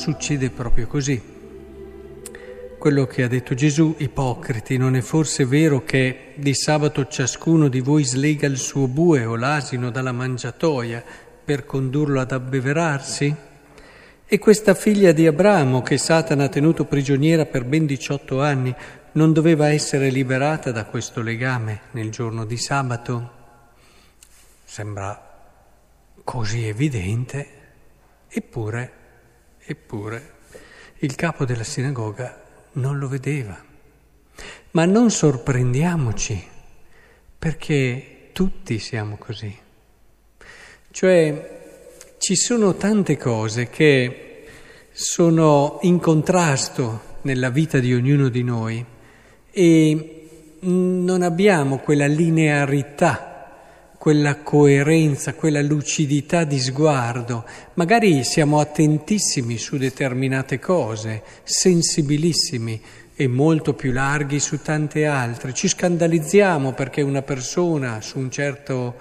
succede proprio così. Quello che ha detto Gesù, ipocriti, non è forse vero che di sabato ciascuno di voi slega il suo bue o l'asino dalla mangiatoia per condurlo ad abbeverarsi? E questa figlia di Abramo che Satana ha tenuto prigioniera per ben 18 anni non doveva essere liberata da questo legame nel giorno di sabato? Sembra così evidente, eppure, eppure, il capo della sinagoga non lo vedeva. Ma non sorprendiamoci, perché tutti siamo così. Cioè, ci sono tante cose che sono in contrasto nella vita di ognuno di noi e non abbiamo quella linearità quella coerenza, quella lucidità di sguardo. Magari siamo attentissimi su determinate cose, sensibilissimi e molto più larghi su tante altre. Ci scandalizziamo perché una persona su un certo,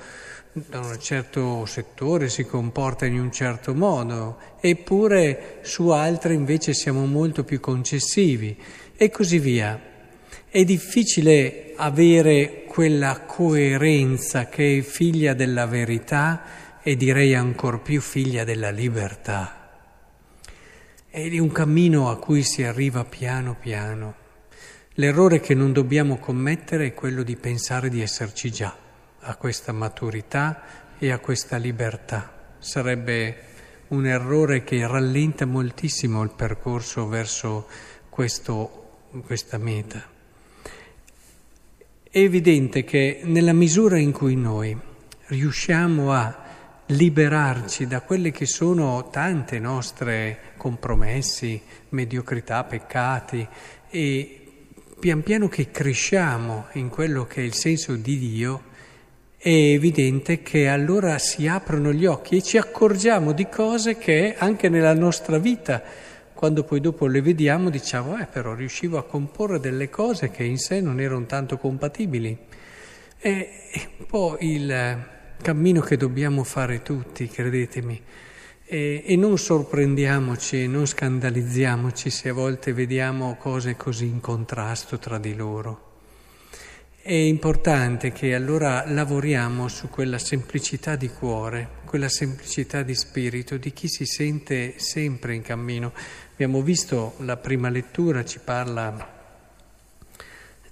da un certo settore si comporta in un certo modo, eppure su altre invece siamo molto più concessivi e così via. È difficile avere quella coerenza che è figlia della verità e direi ancor più figlia della libertà. È un cammino a cui si arriva piano piano. L'errore che non dobbiamo commettere è quello di pensare di esserci già a questa maturità e a questa libertà. Sarebbe un errore che rallenta moltissimo il percorso verso questo, questa meta. È evidente che nella misura in cui noi riusciamo a liberarci da quelle che sono tante nostre compromessi, mediocrità, peccati e pian piano che cresciamo in quello che è il senso di Dio, è evidente che allora si aprono gli occhi e ci accorgiamo di cose che anche nella nostra vita quando poi dopo le vediamo diciamo, eh però riuscivo a comporre delle cose che in sé non erano tanto compatibili. È un po' il cammino che dobbiamo fare tutti, credetemi. E, e non sorprendiamoci, non scandalizziamoci se a volte vediamo cose così in contrasto tra di loro. È importante che allora lavoriamo su quella semplicità di cuore, quella semplicità di spirito di chi si sente sempre in cammino. Abbiamo visto la prima lettura, ci parla,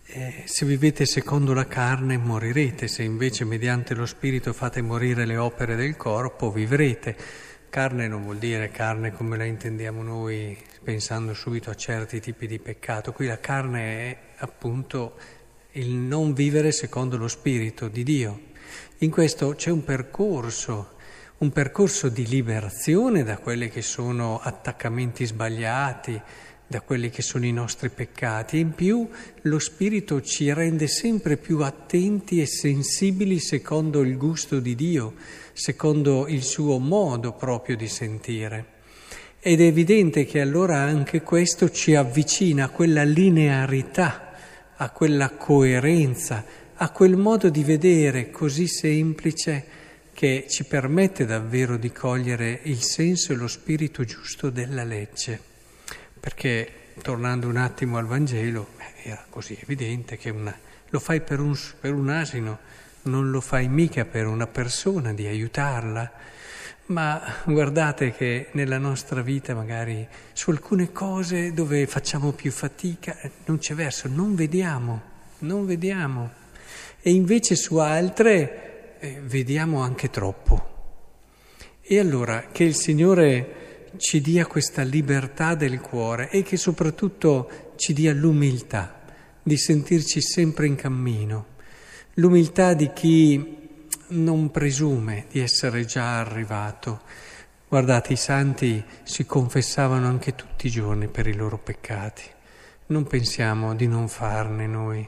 eh, se vivete secondo la carne morirete, se invece mediante lo Spirito fate morire le opere del corpo vivrete. Carne non vuol dire carne come la intendiamo noi pensando subito a certi tipi di peccato, qui la carne è appunto il non vivere secondo lo Spirito di Dio. In questo c'è un percorso un percorso di liberazione da quelli che sono attaccamenti sbagliati, da quelli che sono i nostri peccati. In più lo Spirito ci rende sempre più attenti e sensibili secondo il gusto di Dio, secondo il suo modo proprio di sentire. Ed è evidente che allora anche questo ci avvicina a quella linearità, a quella coerenza, a quel modo di vedere così semplice che ci permette davvero di cogliere il senso e lo spirito giusto della legge. Perché, tornando un attimo al Vangelo, era così evidente che una, lo fai per un, per un asino, non lo fai mica per una persona di aiutarla. Ma guardate che nella nostra vita magari su alcune cose dove facciamo più fatica non c'è verso, non vediamo, non vediamo. E invece su altre eh, vediamo anche troppo. E allora che il Signore ci dia questa libertà del cuore e che soprattutto ci dia l'umiltà di sentirci sempre in cammino, l'umiltà di chi non presume di essere già arrivato. Guardate, i santi si confessavano anche tutti i giorni per i loro peccati. Non pensiamo di non farne noi.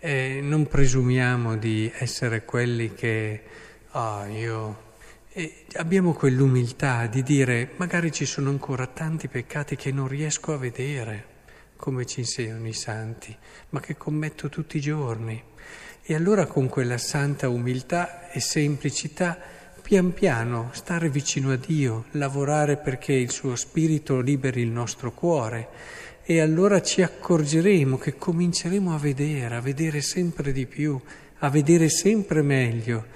E non presumiamo di essere quelli che, ah, io... E abbiamo quell'umiltà di dire, magari ci sono ancora tanti peccati che non riesco a vedere, come ci insegnano i santi, ma che commetto tutti i giorni. E allora con quella santa umiltà e semplicità pian piano stare vicino a Dio, lavorare perché il suo spirito liberi il nostro cuore e allora ci accorgeremo che cominceremo a vedere, a vedere sempre di più, a vedere sempre meglio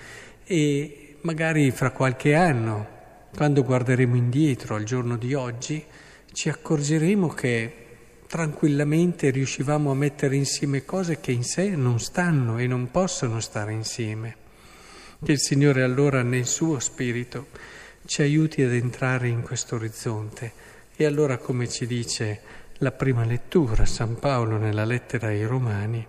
e magari fra qualche anno, quando guarderemo indietro al giorno di oggi, ci accorgeremo che tranquillamente riuscivamo a mettere insieme cose che in sé non stanno e non possono stare insieme. Che il Signore allora nel suo spirito ci aiuti ad entrare in questo orizzonte e allora come ci dice la prima lettura San Paolo nella lettera ai Romani,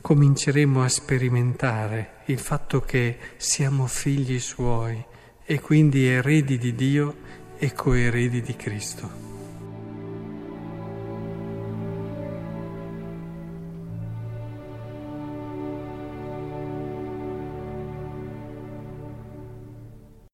cominceremo a sperimentare il fatto che siamo figli suoi e quindi eredi di Dio e coeredi di Cristo.